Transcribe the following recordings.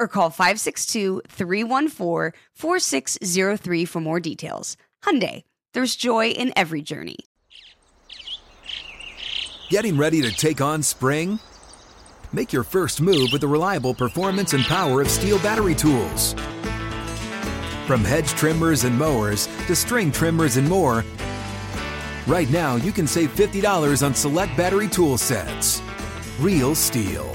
or call 562-314-4603 for more details. Hyundai, there's joy in every journey. Getting ready to take on spring? Make your first move with the reliable performance and power of STIHL battery tools. From hedge trimmers and mowers to string trimmers and more, right now you can save $50 on select battery tool sets. Real STIHL.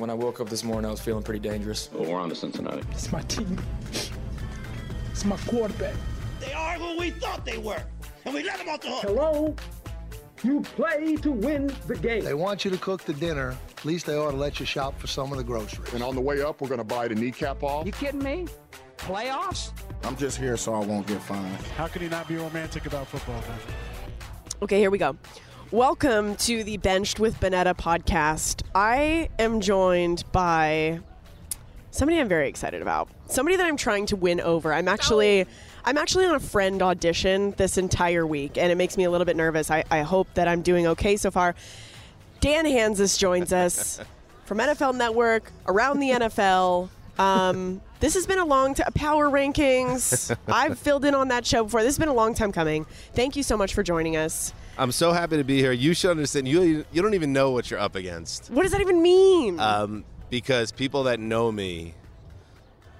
When I woke up this morning, I was feeling pretty dangerous. Well, we're on to Cincinnati. It's my team. It's my quarterback. They are who we thought they were, and we let them off the hook. Hello? You play to win the game. They want you to cook the dinner. At least they ought to let you shop for some of the groceries. And on the way up, we're going to buy the kneecap off. You kidding me? Playoffs? I'm just here so I won't get fined. How can you not be romantic about football, man? Okay, here we go. Welcome to the Benched with Bonnetta podcast. I am joined by somebody I'm very excited about. Somebody that I'm trying to win over. I'm actually I'm actually on a friend audition this entire week and it makes me a little bit nervous. I, I hope that I'm doing okay so far. Dan Hanzus joins us from NFL Network, around the NFL. Um, this has been a long time. Power rankings. I've filled in on that show before. This has been a long time coming. Thank you so much for joining us. I'm so happy to be here. You should understand. You you don't even know what you're up against. What does that even mean? Um, because people that know me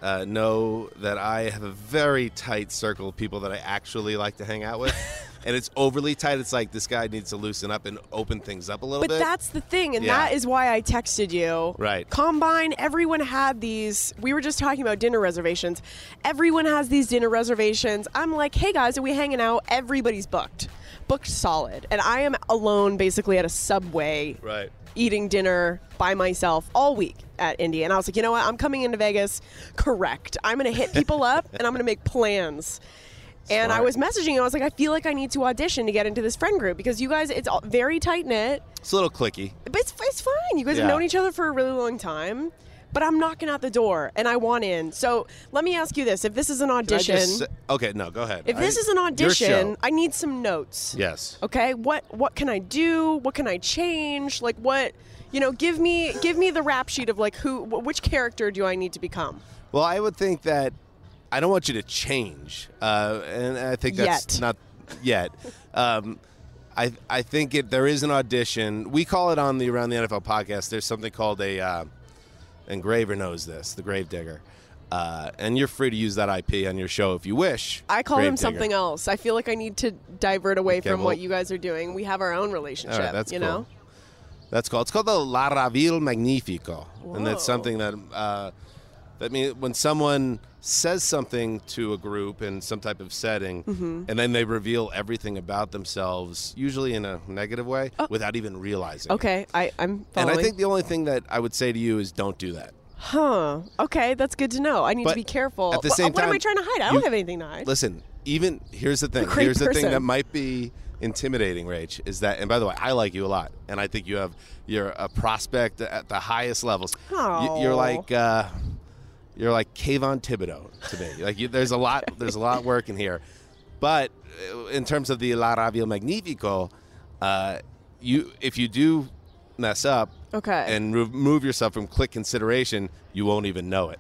uh, know that I have a very tight circle of people that I actually like to hang out with. and it's overly tight. It's like this guy needs to loosen up and open things up a little but bit. But that's the thing, and Yeah. that is why I texted you. Right. Combine, everyone had these. We were just talking about dinner reservations. Everyone has these dinner reservations. I'm like, hey guys, are we hanging out? Everybody's booked. Booked solid. And I am alone basically at a subway right. eating dinner by myself all week at Indy. And I was like, you know what? I'm coming into Vegas correct. I'm going to hit people up and I'm going to make plans. And I was messaging. I was like, I feel like I need to audition to get into this friend group because you guys, it's all very tight knit. It's a little clicky. But it's, it's fine. You guys have known each other for a really long time. But I'm knocking out the door and I want in. So let me ask you this: If this is an audition, just okay, no, go ahead. if this is an audition. I need some notes. yes. Okay, what what can I do? What can I change? Like what, you know, give me give me the rap sheet of like who, which character do I need to become? Well, I would think that I don't want you to change, uh, and I think that's Yet. not yet. Um, I I think it, there is an audition. We call it on the Around the NFL podcast. There's something called a uh, engraver knows this, the grave digger, uh, and you're free to use that IP on your show if you wish. I call him something else. I feel like I need to divert away Okay, from well- what you guys are doing. We have our own relationship. Right, that's you cool. know. That's called. It's called the La Raville Magnifico, and that's Whoa. something that uh, That means when someone says something to a group in some type of setting, Mhm. and then they reveal everything about themselves, usually in a negative way, without even realizing. it. Okay, I, I'm And. I think the only thing that I would say to you is don't do that. Huh. Okay, that's good to know. I need But to be careful. at the same what am I trying to hide? I you- don't have anything to hide. Listen, even here's the thing. Here's the thing that might be intimidating, Rach, is that. And by the way, I like you a lot, and I think you have you're a prospect at the highest levels. You- You're like uh, you're like Kayvon Thibodeaux to me. Like you, there's a lot there's a lot working here, but uh, in terms of the La Ravio Magnifico, uh, you if you do mess up Okay. and remove yourself from click consideration, you won't even know it.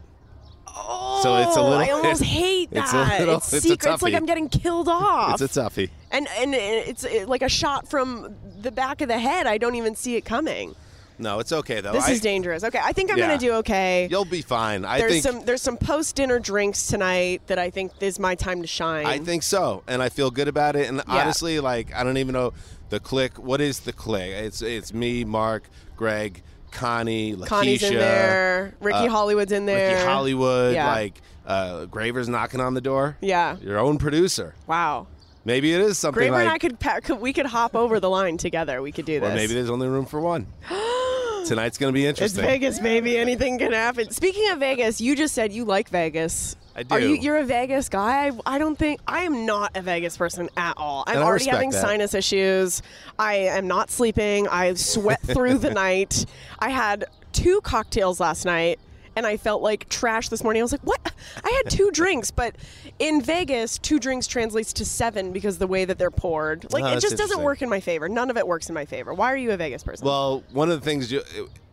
so it's a Oh, little. I almost hate that. It's a little. it's it's secret. A it's like. I'm getting killed off. It's a toughie. and and it's like a shot from the back of the head. I don't even see it coming. No, it's okay though. This I- is dangerous. Okay, I think I'm Yeah. gonna do okay. You'll be fine. I there's think. some there's some post dinner drinks tonight that I think is my time to shine. I think so, and I feel good about it. And Yeah. honestly, like I don't even know the click. What is the click? It's it's me, Marc, Gregg, Connie, Lakeisha, Connie's in there. Ricky uh, Hollywood's in there. Ricky Hollywood, Yeah. like uh, Graver's knocking on the door. Yeah. Your own producer. Wow. Maybe it is something Graver like. and I could, we could hop over the line together. We could do this. or maybe there's only room for one. Tonight's going to be interesting. It's. Vegas, baby. Anything can happen. Speaking of Vegas, you just said you like Vegas. I do. Are you? You're a Vegas guy. I, I don't think I am not a Vegas person at all. I'm And I already respect having that. sinus issues. I am not sleeping. I sweat through the night. I had two cocktails last night. And I felt like trash this morning. I was like, "What? I had two drinks, but in Vegas, two drinks translates to seven because the way that they're poured. Like Oh, it just doesn't work in my favor. None of it works in my favor. Why are you a Vegas person? Well, one of the things you,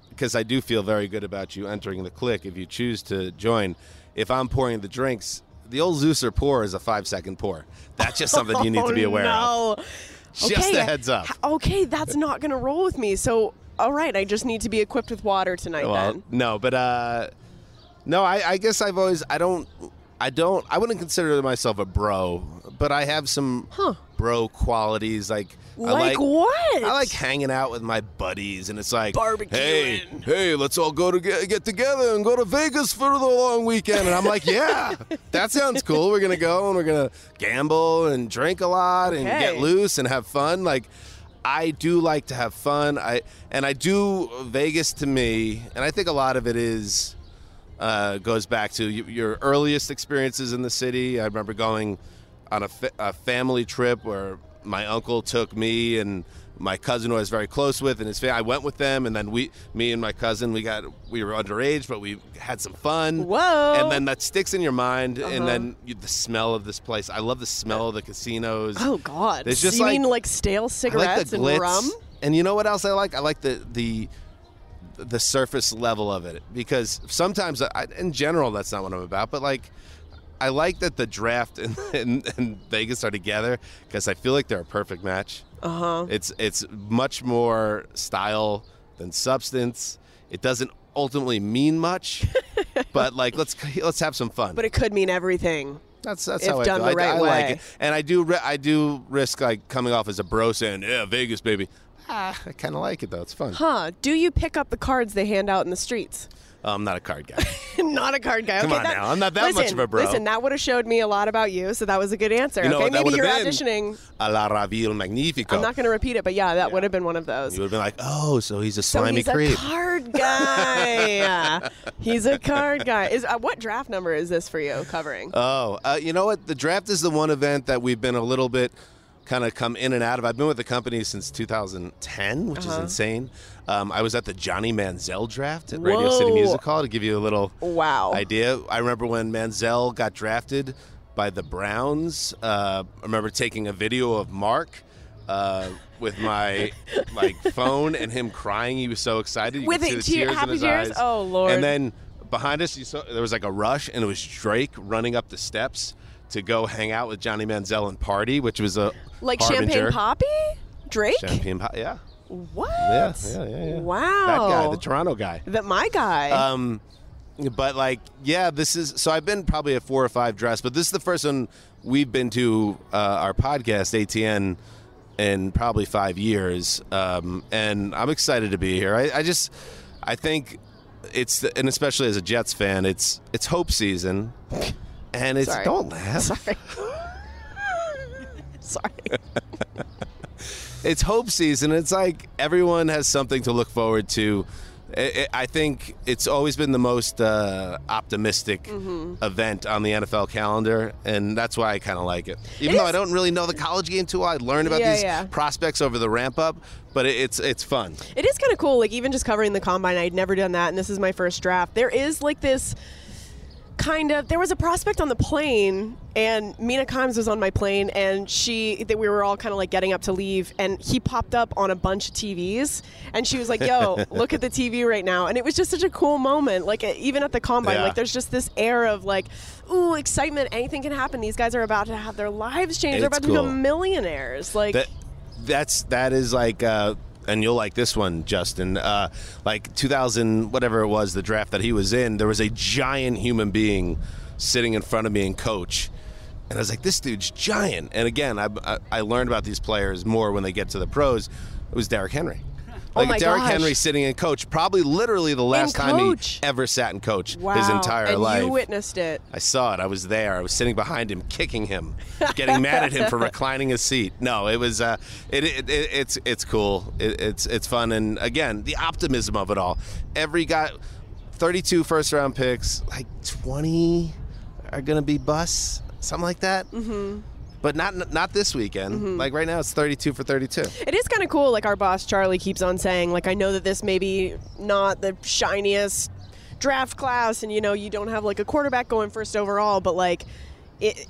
because I do feel very good about you entering the click if you choose to join. If I'm pouring the drinks, the old Zeuser pour is a five second pour. That's just something you need to be oh, aware oh, of. no. Just a heads up. Okay, that's not going to roll with me. So, all right, I just need to be equipped with water tonight Well, then. no, but uh, no, I, I guess I've always I don't I don't I wouldn't consider myself a bro, but I have some bro qualities like. I Like like what? I like hanging out with my buddies, and it's like, Barbecuing. hey, hey, let's all go to get, get together and go to Vegas for the long weekend. And I'm like, yeah, that sounds cool. We're gonna go and we're gonna gamble and drink a lot and get loose and have fun. Like, I do like to have fun. I and I do Vegas to me, and I think a lot of it is uh, goes back to your earliest experiences in the city. I remember going on a, fa- a family trip where my uncle took me and my cousin who I was very close with and his family. I went with them, and then we, me and my cousin, we got we were underage, but we had some fun. Whoa! And then that sticks in your mind, Uh-huh. and then you, the smell of this place. I love the smell of the casinos. Oh God! It's just you like- mean like stale I like cigarettes and rum? And you know what else I like? I like the the the surface level of it because sometimes, I, in general, that's not what I'm about. But like, I like that the draft and, and, and Vegas are together because I feel like they're a perfect match. Uh huh. It's it's much more style than substance. It doesn't ultimately mean much, but like let's let's have some fun. But it could mean everything. That's that's if how I done feel. the I, right I way. like it, and I do I do risk like coming off as a bro saying, "Yeah, Vegas, baby." Ah, I kind of like it though. It's fun. Huh? Do you pick up the cards they hand out in the streets? I'm not a card guy. not a card guy. Come okay, on that- now, I'm not that much of a bro. Listen, that would have showed me a lot about you, so that was a good answer. You know okay, maybe you're been? auditioning. a la Ravil Magnifico. I'm not going to repeat it, but yeah, that would have been one of those. You would have been like, "Oh, so he's a slimy So he's creep." a card guy. he's a card guy. Is uh, what draft number is this for you covering? Oh, uh, you know what? The draft is the one event that we've been a little bit kind of come in and out of. I've been with the company since 2010, which is Uh-huh. insane. Um, I was at the Johnny Manziel draft at Radio City Music Hall to give you a little wow. idea. I remember when Manziel got drafted by the Browns. Uh, I remember taking a video of Marc. Uh, with my like phone and him crying, he was so excited. You With could see the tear- tears happy in his tears? eyes. Oh, Lord. And then behind us, you saw there was like a rush, and it was Drake running up the steps to go hang out with Johnny Manziel and party, which was a like harbinger. Champagne Papi? Drake? Champagne Papi, yeah, What? yeah, yeah, yeah, yeah. Wow. That guy, the Toronto guy. That my guy. Um, but like, yeah, this is so. I've been probably at four or five dress, but this is the first one we've been to uh, our podcast ATN in probably five years, um, and I'm excited to be here. I, I just, I think it's and especially as a Jets fan, it's it's hope season, and it's Sorry. don't laugh. Sorry. Sorry. it's hope season. It's like everyone has something to look forward to. I I think it's always been the most uh, optimistic Mm-hmm. event on the NFL calendar, and that's why I kind of like it. Even It though is- I don't really know the college game too well, I learned about Yeah, these yeah. prospects over the ramp up, but it, it's it's fun. It is kind of cool. Like even just covering the combine, I'd never done that, and this is my first draft. There is like this kind of. There was a prospect on the plane, and Mina Kimes was on my plane, and she that we were all kind of like getting up to leave, and he popped up on a bunch of TVs, and she was like, "Yo, look at the TV right now," and it was just such a cool moment. Like even at the combine, Yeah. like there's just this air of like. Ooh, excitement! Anything can happen. These guys are about to have their lives changed. They're about to cool. become millionaires. Like, that that's that is like uh and you'll like this one justin. Uh like 2000 whatever it was the draft that he was in there was a giant human being sitting in front of me and coach. And i was like this dude's giant. And again i i, I learned about these players more when they get to the pros. It was Derrick henry like my Derrick. Henry sitting in coach, probably literally the last time he ever sat in coach wow. his entire and life. you witnessed it. I saw it. I was there. I was sitting behind him, kicking him, getting mad at him for reclining his seat. No, it was. Uh, it, it, it it's it's cool. It, it's it's fun, and again, the optimism of it all. Every guy, 32 first round picks, like 20 are gonna be busts, something like that. Mm-hmm. But not not this weekend. Mm-hmm. Like right now, it's 32 for 32. It is kind of cool. Like our boss Charlie keeps on saying, like I know that this may be not the shiniest draft class, and you know you don't have like a quarterback going first overall, but like it.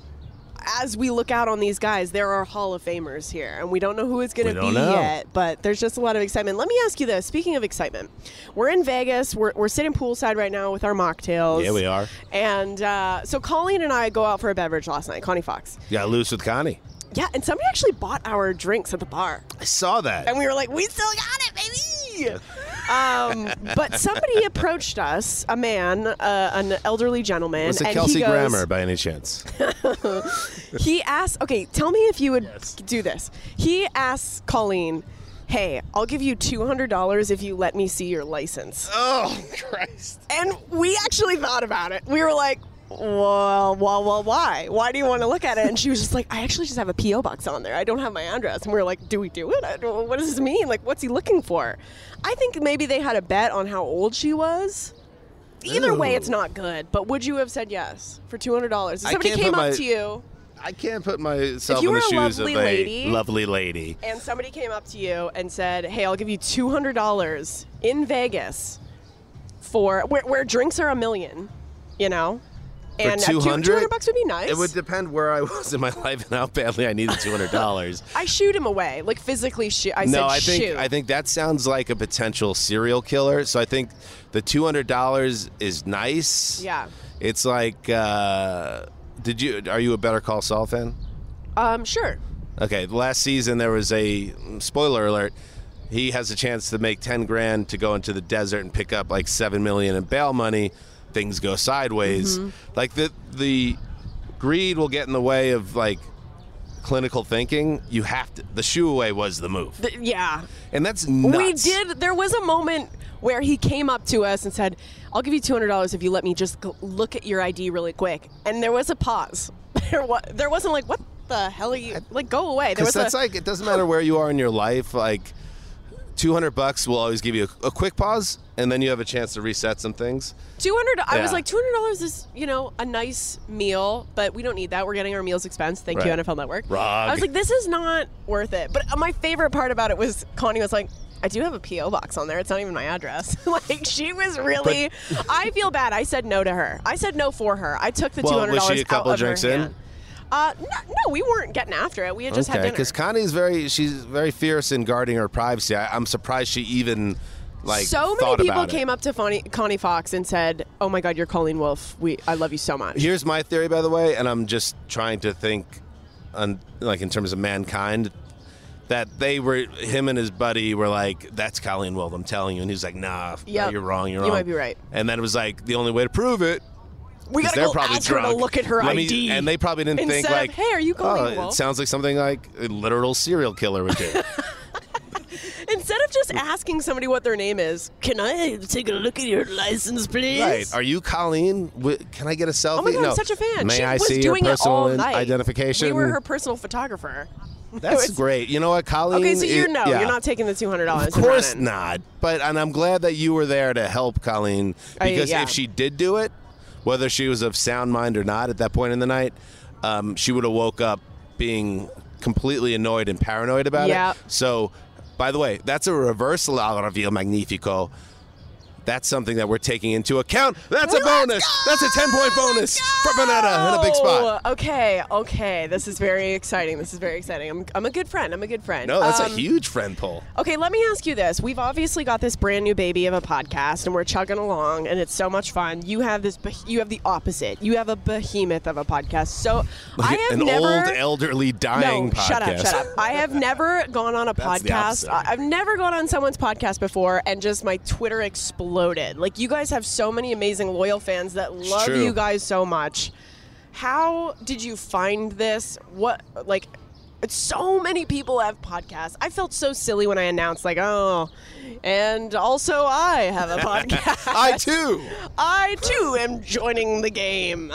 As we look out on these guys, there are Hall of Famers here, and we don't know who it's going to be know. yet. But there's just a lot of excitement. Let me ask you this: Speaking of excitement, we're in Vegas. We're, we're sitting poolside right now with our mocktails. Yeah, we are. And uh, so Colleen and I go out for a beverage last night. Connie Fox. Yeah, loose with Connie. Yeah, and somebody actually bought our drinks at the bar. I saw that. And we were like, we still got it, baby. Um, but somebody approached us, a man, uh, an elderly gentleman, Was it and Kelsey he goes, Grammer by any chance? He asked, okay, tell me if you would do this. He asks Colleen, hey, I'll give you $200 if you let me see your license. oh Christ! And we actually thought about it. We were like, well, well, well, why? Why do you want to look at it? And she was just like, I actually just have a PO box on there. I don't have my address. And we are like, do we do it? I don't, what does this mean? Like, what's he looking for? I think maybe they had a bet on how old she was. Either way, it's not good. But would you have said yes for two hundred dollars? If somebody came up my- to you I can't put myself in the shoes of a lady- lovely lady. and somebody came up to you and said, "Hey, I'll give you two hundred dollars in Vegas for where, where drinks are a million, you know." And uh, two 200? hundred bucks would be nice. It would depend where I was in my life and how badly I needed two hundred dollars. I shoot him away, like physically shoot. I no, said I think shoot. I think that sounds like a potential serial killer. So I think the two hundred dollars is nice. Yeah. It's like, uh, did you? Are you a Better Call Saul fan? um, sure. Okay, last season there was a spoiler alert. He has a chance to make ten grand to go into the desert and pick up like seven million in bail money. Things go sideways. Mm-hmm. Like the the greed will get in the way of like clinical thinking. You have to. The shoe away was the move, Th- yeah. and that's nuts. We did. There was a moment where he came up to us and said, "I'll give you two hundred dollars if you let me just go look at your ID really quick." And there was a pause. There was. There wasn't like, "What the hell are you?" Like, go away. There Because was that's a, like it doesn't matter where you are in your life. Like two hundred bucks will always give you a, a quick pause, and then you have a chance to reset some things. Two hundred. I was like, two hundred dollars is you know a nice meal, but we don't need that. We're getting our meals expense. Thank you, NFL Network. I was like, this is not worth it. But my favorite part about it was Connie was like. I do have a PO box on there. It's not even my address. like she was really. I feel bad. I said no to her. I said no for her. I took the two Well, hundred was dollars she a couple out of drinks her in? hand. Uh, no, no, we weren't getting after it. We had just had okay, dinner. because Connie's very she's very fierce in guarding her privacy. I, I'm surprised she even like so many people about it. came up to Connie, Connie Fox and said, "Oh my God, you're Colleen Wolfe. We, I love you so much." Here's my theory, by the way, and I'm just trying to think, on like in terms of mankind, that they were him and his buddy were like, "That's Colleen Wolfe, I'm telling you," and he's like, "Nah, Yep. you're wrong, you're wrong. You might be right. And then it was like the only way to prove it. We gotta they're go probably ask her to drunk. look at her Let me- ID. and they probably didn't think of, like, "Hey, are you Colleen oh, Wolf?" It sounds like something like a literal serial killer would do. Instead of just asking somebody what their name is. Can I take a look at your license, please? Right. Are you Colleen? Wi- Can I get a selfie? Oh my god, no. I'm such a fan. May she I was see doing your it all personal night. identification? We were her personal photographer. That's was- great. You know what, Colleen? Okay, so you're it- no, yeah. you're not taking the two hundred dollars. Of course not. But and I'm glad that you were there to help Colleen I- because yeah. if she did do it, whether she was of sound mind or not at that point in the night, um, she would have woke up being completely annoyed and paranoid about Yeah. it. So, by the way, that's a reversal Alravio Magnifico. That's something that we're taking into account. That's a bonus. That's a 10 point bonus for Bonnetta in a big spot. Okay, okay. This is very exciting. This is very exciting. I'm, I'm a good friend. I'm a good friend. No, that's Um, a huge friend pull. Okay, let me ask you this. We've obviously got this brand new baby of a podcast and we're chugging along and it's so much fun. You have this beh- you have the opposite. You have a behemoth of a podcast. So I Like have an never old, elderly, dying no, podcast. shut up, shut up. I have never gone on a That's podcast. I- I've never gone on someone's podcast before and just my Twitter exploded. Like you guys have so many amazing loyal fans that love you guys so much. How did you find this? What like so many people have podcasts. I felt so silly when I announced like, "Oh, and also I have a podcast." I too. I too am joining the game.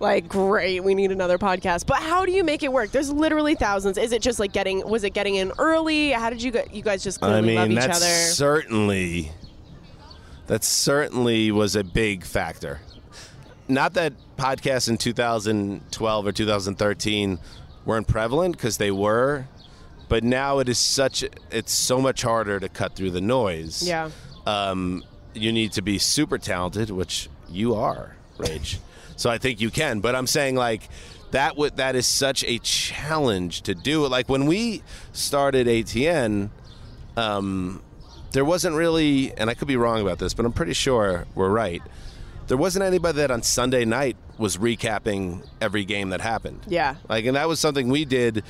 Like, great, we need another podcast. But how do you make it work? There's literally thousands. Is it just like getting? Was it getting in early? How did you get? you guys just clearly I mean, love each that's other? certainly that certainly was a big factor. Not that podcasts in 2012 or 2013 weren't prevalent because they were, but now it is such it's so much harder to cut through the noise. Yeah. Um, you need to be super talented, which you are, Rage. so I think you can. But I'm saying like that would that is such a challenge to do. Like when we started ATN, um, there wasn't really, and I could be wrong about this, but I'm pretty sure we're right. There wasn't anybody that on Sunday night was recapping every game that happened. Yeah. Like, and that was something we did.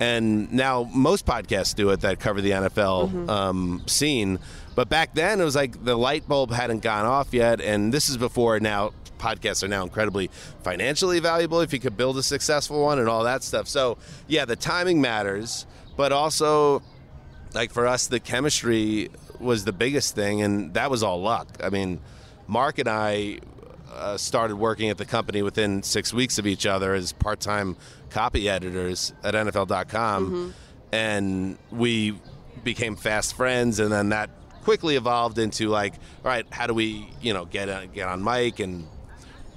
And now most podcasts do it that cover the NFL Mm-hmm. um, scene. But back then, it was like the light bulb hadn't gone off yet. And this is before now podcasts are now incredibly financially valuable if you could build a successful one and all that stuff. So, yeah, the timing matters. But also, like for us, the chemistry was the biggest thing. And that was all luck. I mean, Marc and I uh, started working at the company within six weeks of each other as part-time copy editors at NFL.com, and we became fast friends. And then that quickly evolved into like, all right, how do we, you know, get on, get on mic and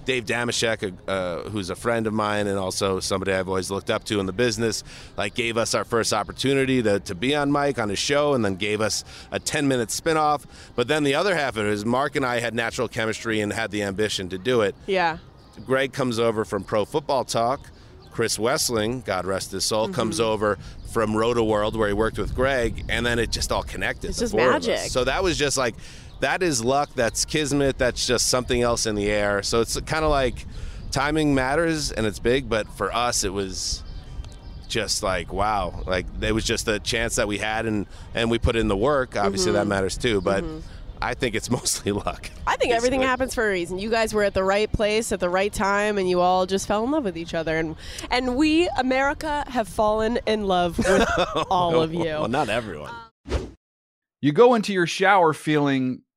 Dave Dameshek, uh, who's a friend of mine and also somebody I've always looked up to in the business, like gave us our first opportunity to, to be on mic on his show and then gave us a 10 minute spinoff. But then the other half of it is Marc and I had natural chemistry and had the ambition to do it. Yeah. Gregg comes over from Pro Football Talk. Chris Wesseling, God rest his soul, comes over from Rotoworld where he worked with Gregg, and then it just all connected. It's just four of us. magic. So that was just like, that is luck. That's kismet. That's just something else in the air. So it's kind of like timing matters and it's big, but for us, it was just like wow like it was just a chance that we had and and we put in the work obviously Mm-hmm. that matters too but i think it's mostly luck I think everything Basically. happens for a reason. You guys were at the right place at the right time, and you all just fell in love with each other. And and we, America, have fallen in love with all of you. well not everyone You go into your shower feeling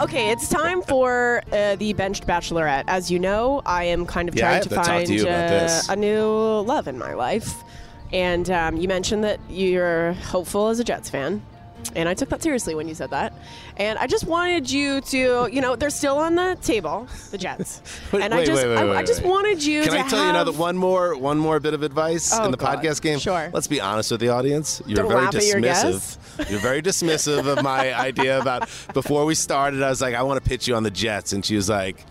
Okay, it's time for uh, the benched bachelorette. As you know, I am kind of Yeah, I trying have to to talk to find you about uh, this. a new love in my life. And um, you mentioned that you're hopeful as a Jets fan. And I took that seriously when you said that. And I just wanted you to, you know, they're still on the table, the Jets. Wait, and I wait, just, wait, I, I just wanted you Can to I tell you another one more one more bit of advice Oh, in the God. podcast game? Sure. Let's be honest with the audience. You're Don't very at your dismissive. You're very dismissive of my idea about before we started. I was like, I want to pitch you on the Jets, and she was like,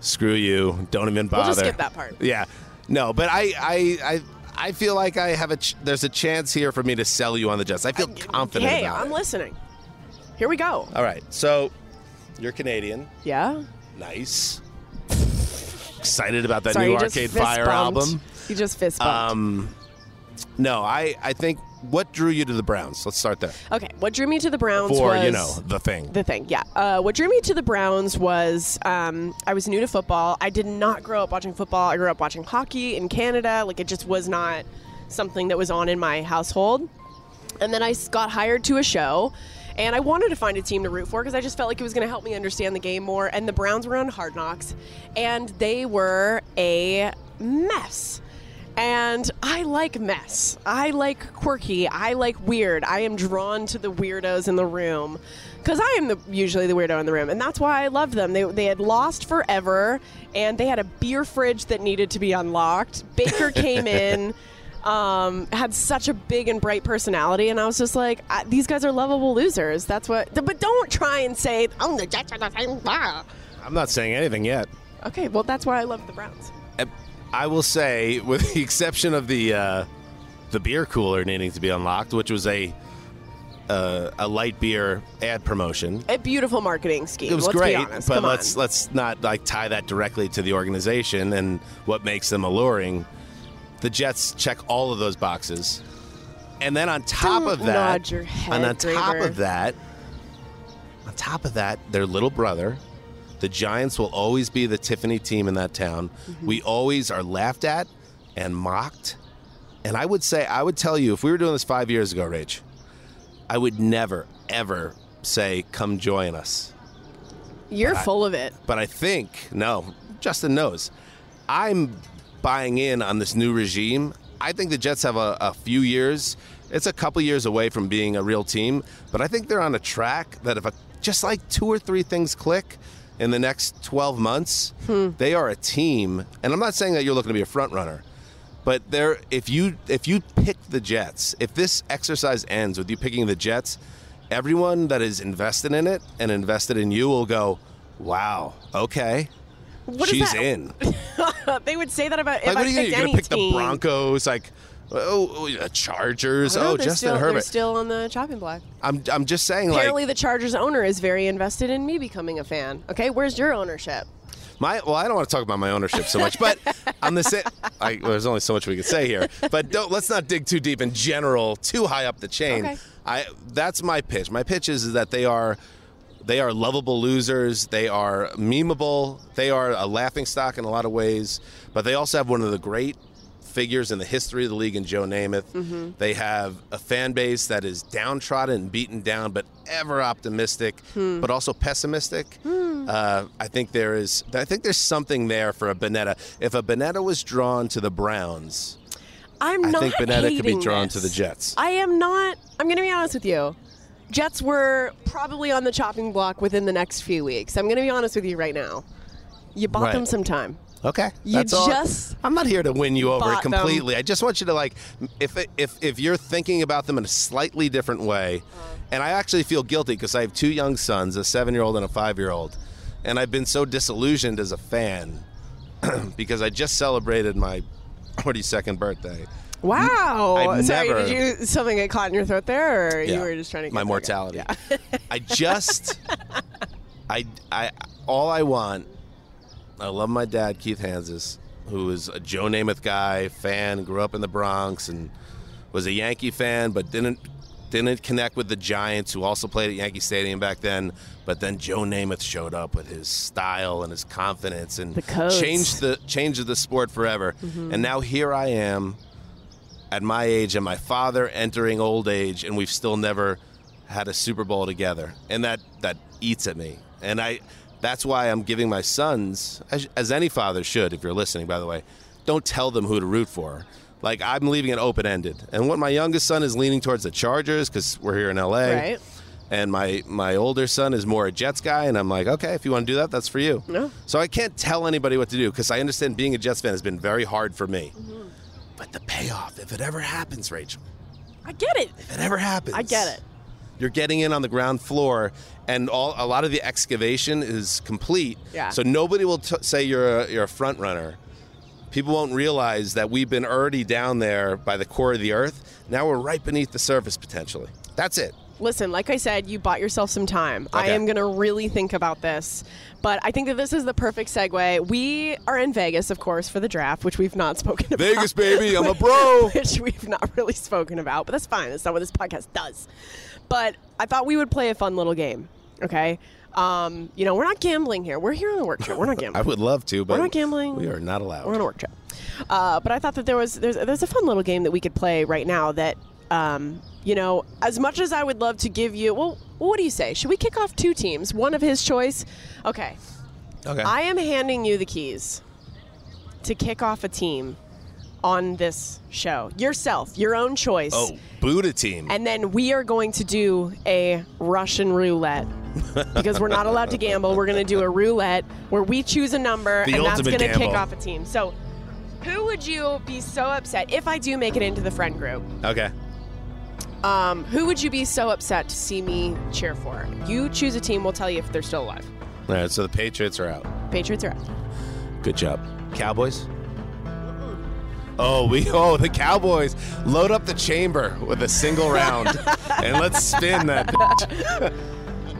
Screw you. Don't even bother. We'll just skip that part. Yeah. No, but I I I. I feel like I have a ch- there's a chance here for me to sell you on the Jets. I feel confident Hey, I'm it. listening. Here we go. All right, so you're Canadian. Yeah. Nice. Excited about that Sorry, new Arcade Fire bumped. album. You just fist bumped. Um, no, I I think what drew you to the Browns? Let's start there. Okay, what drew me to the Browns For was you know the thing. The thing, yeah. Uh, what drew me to the Browns was um, I was new to football. I did not grow up watching football. I grew up watching hockey in Canada. Like it just was not something that was on in my household. And then I got hired to a show. And I wanted to find a team to root for because I just felt like it was going to help me understand the game more. And the Browns were on Hard Knocks, and they were a mess. And I like mess. I like quirky. I like weird. I am drawn to the weirdos in the room because I am the, usually the weirdo in the room, and that's why I love them. They, they had lost forever, and they had a beer fridge that needed to be unlocked. Baker came in, um, had such a big and bright personality, and I was just like, these guys are lovable losers. That's what. But don't try and say, oh, the Jets are the same. I'm not saying anything yet. Okay, well that's why I love the Browns. I will say, with the exception of the uh, the beer cooler needing to be unlocked, which was a uh, a light beer ad promotion. A beautiful marketing scheme. It was let's great, but Come let's on. let's not like tie that directly to the organization and what makes them alluring. The Jets check all of those boxes, and then on top Don't of that, head, and on top of that, on top of that, their little brother, the Giants will always be the Tiffany team in that town. Mm-hmm. We always are laughed at and mocked. And I would say, I would tell you, if we were doing this five years ago, Rach, I would never, ever say, come join us. You're I- full of it. But I think, no, Justin knows. I'm buying in on this new regime. I think the Jets have a, a few years. It's a couple years away from being a real team, but I think they're on a track that if a, just like two or three things click in the next 12 months, hmm. they are a team. And I'm not saying that you're looking to be a front runner, but there if you if you pick the Jets, if this exercise ends with you picking the Jets, everyone that is invested in it and invested in you will go, "Wow, okay." What She's in. they would say that about if what I are you, picked you're gonna pick team. the Broncos? Like, Oh, oh, the Chargers. I know, Oh, they're Justin still, They're Herbert. still on the chopping block. I'm I'm just saying like Apparently, the Chargers owner is very invested in me becoming a fan. Okay, where's your ownership? My well, I don't want to talk about my ownership so much, but on the same, I, well, there's only so much we can say here. But don't let's not dig too deep in general, too high up the chain. Okay. I that's my pitch. My pitch is, is that they are they are lovable losers. They are memeable. They are a laughing stock in a lot of ways. But they also have one of the great figures in the history of the league in Joe Namath. Mm-hmm. They have a fan base that is downtrodden and beaten down, but ever optimistic, Hmm. but also pessimistic. Uh, I think there is. I think there's something there for a Bonnetta. If a Bonnetta was drawn to the Browns, I'm I not think Bonnetta could be drawn this. to the Jets. I am not. I'm going to be honest with you. Jets were probably on the chopping block within the next few weeks. I'm going to be honest with you right now. You bought Right. them some time. Okay, You that's all. just I'm not here to win you over bought them. completely. I just want you to like, if if if you're thinking about them in a slightly different way, uh-huh. and I actually feel guilty because I have two young sons, a seven year old and a five year old, and I've been so disillusioned as a fan because I just celebrated my 42nd birthday. Wow. I've Sorry, never- did you something get caught in your throat there, or you were just trying to get my mortality. Yeah. I just, I, I, all I want. I love my dad, Keith Hanzus, who is a Joe Namath guy, fan, grew up in the Bronx, and was a Yankee fan, but didn't didn't connect with the Giants, who also played at Yankee Stadium back then. But then Joe Namath showed up with his style and his confidence, and The changed the changed the sport forever. Mhm. And now here I am at my age and my father entering old age and we've still never had a Super Bowl together. And that that eats at me. And I that's why I'm giving my sons as, as any father should if you're listening by the way, don't tell them who to root for. Like I'm leaving it open-ended. And what my youngest son is leaning towards the Chargers cuz we're here in LA. Right. And my my older son is more a Jets guy and I'm like, "Okay, if you want to do that, that's for you." No. So I can't tell anybody what to do because I understand being a Jets fan has been very hard for me. Mm-hmm. But the payoff, if it ever happens, Rachel, I get it. if it ever happens, I get it. You're getting in on the ground floor, and all a lot of the excavation is complete. Yeah. So nobody will t- say you're a, you're a front runner. People won't realize that we've been already down there by the core of the earth. Now we're right beneath the surface potentially. That's it. Listen, like I said, you bought yourself some time. Okay. I am going to really think about this. But I think that this is the perfect segue. We are in Vegas, of course, for the draft, which we've not spoken about. Vegas, baby, I'm a bro. which we've not really spoken about, but that's fine. That's not what this podcast does. But I thought we would play a fun little game. Okay. Um, you know, we're not gambling here. We're here on a work trip. We're not gambling. I would love to, but We're not gambling. We are not allowed. We're on a work trip. Uh, but I thought that there was there's there's a fun little game that we could play right now that um, you know, as much as I would love to give you well, what do you say? Should we kick off two teams? One of his choice? Okay. Okay. I am handing you the keys to kick off a team on this show. Yourself, your own choice. oh, Buddha team. And then we are going to do a Russian roulette because we're not allowed to gamble. We're going to do a roulette where we choose a number The and that's going to kick off a team. So, who would you be so upset if I do make it into the friend group? okay. Um, who would you be so upset to see me cheer for? You choose a team. We'll tell you if they're still alive. All right. So the Patriots are out. Patriots are out. Good job. Cowboys? Oh, we oh the Cowboys load up the chamber with a single round and let's spin that. bitch.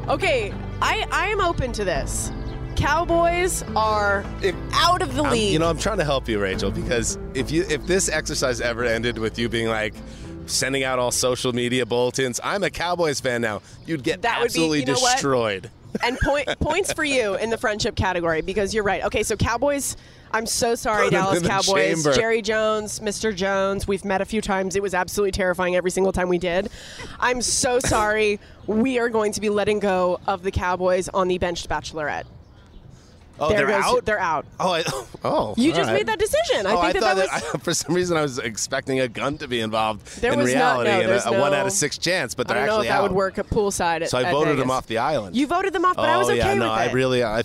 Okay, I I am open to this. Cowboys are out of the I'm- league. you know, I'm trying to help you, Rachel, because if you if this exercise ever ended with you being like sending out all social media bulletins, I'm a Cowboys fan now, you'd get That would be- absolutely you know what? destroyed. and point, points for you in the friendship category because you're right. Okay, so Cowboys. I'm so sorry, Dallas Cowboys. chamber. Jerry Jones, Mr. Jones. We've met a few times. It was absolutely terrifying every single time we did. I'm so sorry. we are going to be letting go of the Cowboys on the benched Bachelorette. Oh, There they're goes- out. They're out. Oh, I, oh, You just right. made that decision. I oh, think I that thought that was. I, for some reason I was expecting a gun to be involved There in was no- reality, no, and a, a one out of six chance. But they're don't know actually if that out. would work at poolside. At, So I voted them off the island. You voted them off, but I was oh okay yeah, with no, it. I really, I,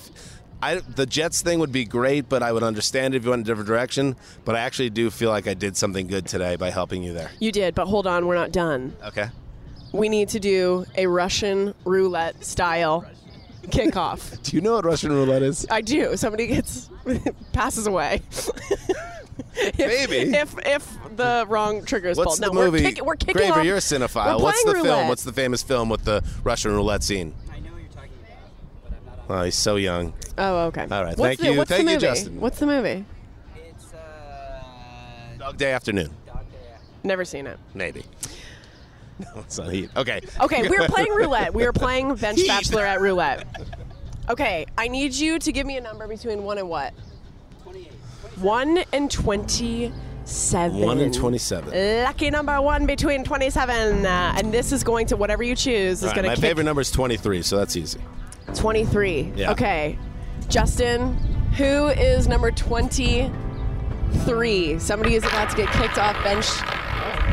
I, the Jets thing would be great, but I would understand if you went a different direction. But I actually do feel like I did something good today by helping you there. You did, but hold on, we're not done. Okay. We need to do a Russian roulette style kickoff. Do you know what Russian roulette is? I do. Somebody gets passes away. Maybe. if if the wrong trigger is What's pulled. the no, movie? We're, kick, we're kicking Graver, off. you're a cinephile. What's the playing film? What's the famous film with the Russian roulette scene? Oh, he's so young. Oh, okay. All right, What's thank the, you. What's Thank the you, movie? Justin. What's the movie? It's uh, Dog Day Afternoon. Dog Day. Never seen it. Maybe. No, it's not heat. Okay. Okay, we are playing roulette. We are playing bench bachelorette roulette. Okay, I need you to give me a number between one and what? Twenty-eight. One and twenty-seven. One and 27. Lucky number one between twenty-seven, uh, and this is going to whatever you choose is All right, going to my kick favorite number is 23, so that's easy. Twenty-three. Yeah. Okay, Justin, who is number twenty-three? Somebody is about to get kicked off bench.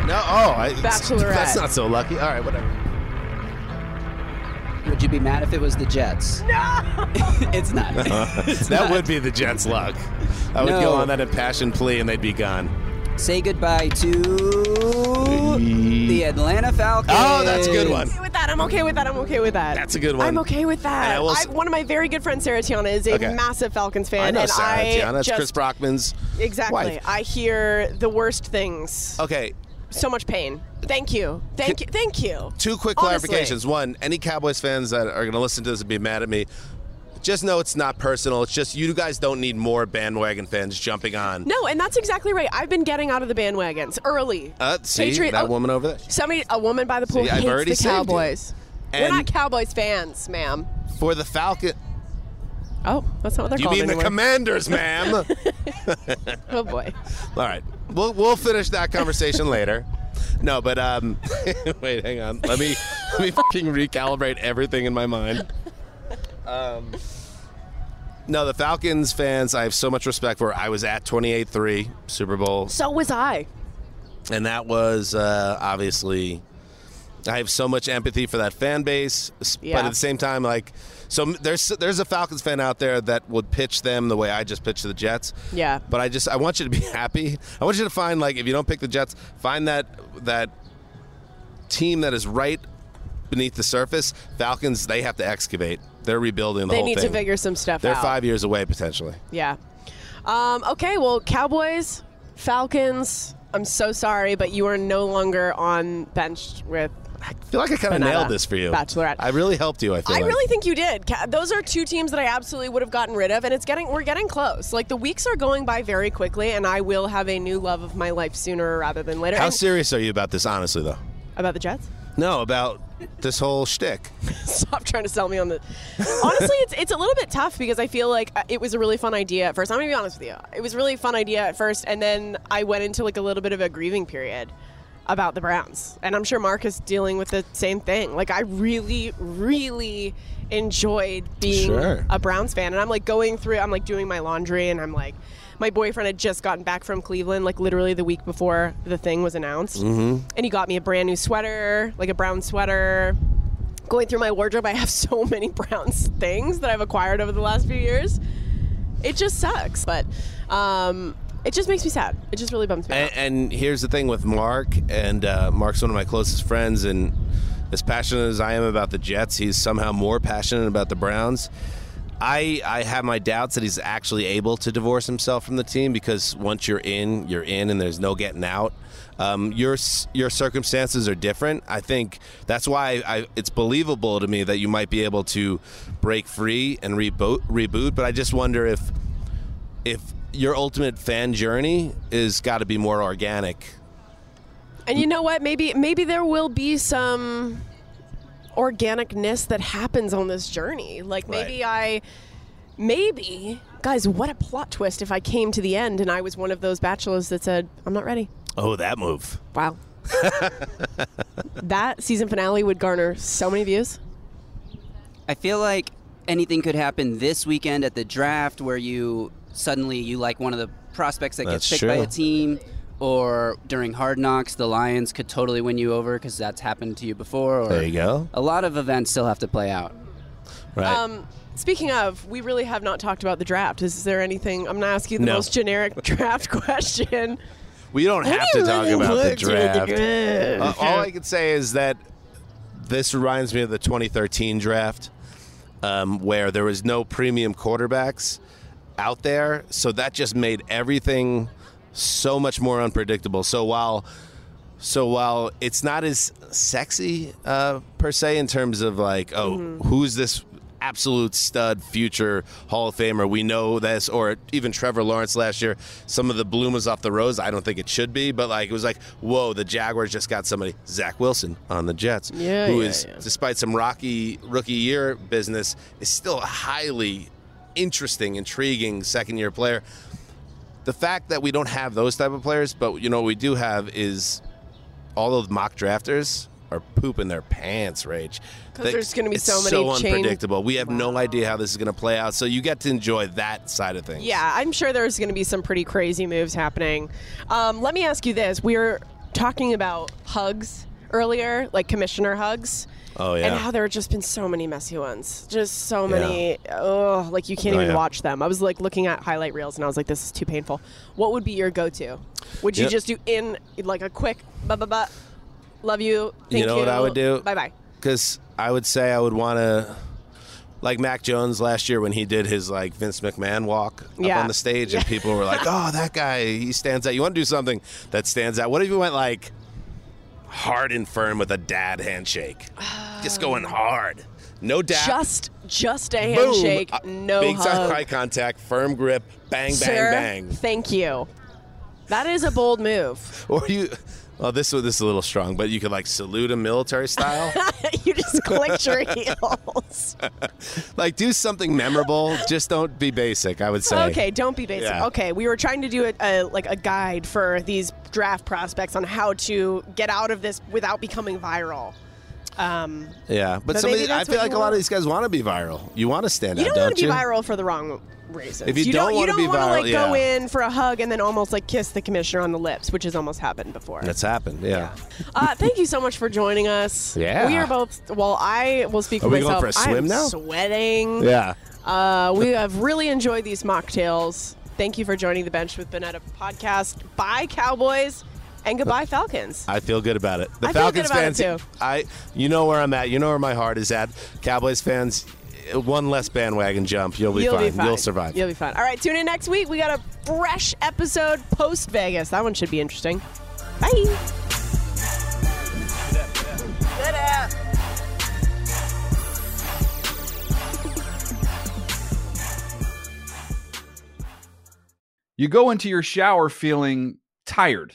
No, oh, I, Bachelorette. That's not so lucky. All right, whatever. Would you be mad if it was the Jets? No! it's not. It's that not. would be the Jets' luck. I would go on that impassioned plea and they'd be gone. Say goodbye to the Atlanta Falcons. Oh, that's a good one. I'm okay with that. I'm okay with that. I'm okay with that. That's a good one. I'm okay with that. And I will s- I- one of my very good friends, Sarah Tiana, is a Okay. massive Falcons fan, I know and Sarah I Tiana. That's just Chris Brockman's exactly. wife. I hear the worst things. Okay, So much pain. Thank you. Thank you. Thank you. two quick Honestly. clarifications. One, any Cowboys fans that are going to listen to this and be mad at me, just know it's not personal. It's just you guys don't need more bandwagon fans jumping on. No, and that's exactly right. I've been getting out of the bandwagons early. Uh, see Patriot- that oh, woman over there. Somebody, a woman by the pool, See, I've hates already the. Cowboys. We're And- not Cowboys fans, ma'am. For the Falcon, Oh, that's not what they're you called You mean the. Commanders, ma'am? oh boy. All right, we'll we'll finish that conversation later. No, but um, wait, hang on. Let me let me fucking recalibrate everything in my mind. Um, no, the Falcons fans, I have so much respect for. I was at 28-3 Super Bowl, So was I. and that was uh, obviously. I have so much empathy for that fan base, s- but at the same time, like, so there's there's a Falcons fan out there that would pitch them the way I just pitched the Jets. Yeah. But I just I want you to be happy. I want you to find like if you don't pick the Jets, find that that team that is right beneath the surface. Falcons they have to excavate. They're rebuilding the They whole need to figure some stuff out. They're five years away potentially. Yeah. Um, okay, well, Cowboys, Falcons, I'm so sorry, but you are no longer on bench with. I feel like I kind of nailed this for you. Bachelorette. I really helped you. I feel I like. really think you did. Those are two teams that I absolutely would have gotten rid of, and it's getting we're getting close. Like the weeks are going by very quickly, and I will have a new love of my life sooner rather than later. How And- serious are you about this, honestly, though? about the Jets? No, about this whole shtick. Stop trying to sell me on the. Honestly, it's it's a little bit tough because I feel like uh, it was a really fun idea at first. I'm gonna be honest with you. It was a really fun idea at first, and then I went into like a little bit of a grieving period about the Browns, and I'm sure Marc is dealing with the same thing. Like I really, really enjoyed being Sure. a Browns fan, and I'm like going through. I'm like doing my laundry, and I'm like. My boyfriend had just gotten back from Cleveland, like literally the week before the thing was announced. Mm-hmm. And he got me a brand new sweater, like a brown sweater. Going through my wardrobe, I have so many brown things that I've acquired over the last few years. It just sucks, but um, it just makes me sad. It just really bums me out. And, and here's the thing with Marc, and uh, Marc's one of my closest friends, and as passionate as I am about the Jets, he's somehow more passionate about the Browns. I I have my doubts that he's actually able to divorce himself from the team because once you're in, you're in, and there's no getting out. Um, your your circumstances are different. I think that's why I, it's believable to me that you might be able to break free and reboot. Reboot, but I just wonder if if your ultimate fan journey is got to be more organic. And you know what? Maybe maybe there will be some organicness that happens on this journey. Like maybe I maybe guys, what a plot twist if I came to the end and I was one of those bachelors that said, I'm not ready. Oh, that move. Wow. that season finale would garner so many views. I feel like anything could happen this weekend at the draft where you suddenly you like one of the prospects that That's gets picked by a team or during hard knocks the lions could totally win you over because that's happened to you before or There you go. a lot of events still have to play out Right. Um, speaking of, we really have not talked about the draft. Is there anything? I'm going to ask you the No. most generic draft question. we don't have do to talk really about the want to with the draft. draft? Uh, all I can say is that this reminds me of the 2013 draft, um, where there was no premium quarterbacks out there, so that just made everything so much more unpredictable. So while so while it's not as sexy uh, per se in terms of like, oh, Mm-hmm. who's this absolute stud future Hall of Famer? We know this, or even Trevor Lawrence last year. Some of the bloom was off the rose. I don't think it should be, but like it was like, whoa, the Jaguars just got somebody, Zach Wilson on the Jets, Yeah, who yeah, is, yeah. despite some rocky rookie year business, is still a highly interesting, intriguing second year player the fact that we don't have those type of players, but you know what we do have is all those mock drafters are pooping their pants, Rage. 'Cause They- there's gonna be so many so chain- unpredictable. We have no idea how this is going to play out, so you get to enjoy that side of things. Yeah, I'm sure there's going to be some pretty crazy moves happening. Um, let me ask you this: We're talking about hugs earlier, like commissioner hugs. Oh, yeah. And how there have just been so many messy ones. Just so many. Oh, like you can't Oh, even yeah. watch them. I was like looking at highlight reels and I was like, this is too painful. What would be your go-to? Would you Yeah. just do in like a quick, ba ba ba, love you, thank you know what I would do? bye bye. Because I would say I would want to, like Mac Jones last year when he did his like Vince McMahon walk up Yeah. on the stage, and people were like, "Oh, that guy, he stands out." You want to do something that stands out? What if you went like hard and firm with a dad handshake, just going hard, no dad, Just, just a handshake, uh, no big time hug. eye contact, firm grip, bang, Sir, bang, bang. Thank you. That is a bold move. Or you. Well, this this is a little strong, but you could like salute him military style. you just clicked your heels. like do something memorable. Just don't be basic. I would say. Okay, don't be basic. Yeah. Okay, we were trying to do a, a like a guide for these draft prospects on how to get out of this without becoming viral. Um, Yeah, but But some of the- I feel like a lot of these guys want to be viral. You want to stand you out, don't want don't to be viral for the wrong reasons. If you you don't you wanna don't be wanna, viral, like go in for a hug and then almost like kiss the commissioner on the lips, which has almost happened before. That's happened. Yeah. Uh, thank you so much for joining us. Yeah. we are both. Well, I will speak Are for we going myself. for a swim I'm now? Sweating. Yeah. Uh, we have really enjoyed these mocktails. Thank you for joining the Bench with Bonnetta podcast. Bye, Cowboys, and goodbye, Falcons. I feel good about it. The I feel good Falcons about it, fans, too. I you know where I'm at. You know where my heart is at. Cowboys fans, one less bandwagon jump. You'll be, You'll fine. be fine. You'll survive. You'll be fine. All right, tune in next week. We got a fresh episode post Vegas. That one should be interesting. Bye. You go into your shower feeling tired,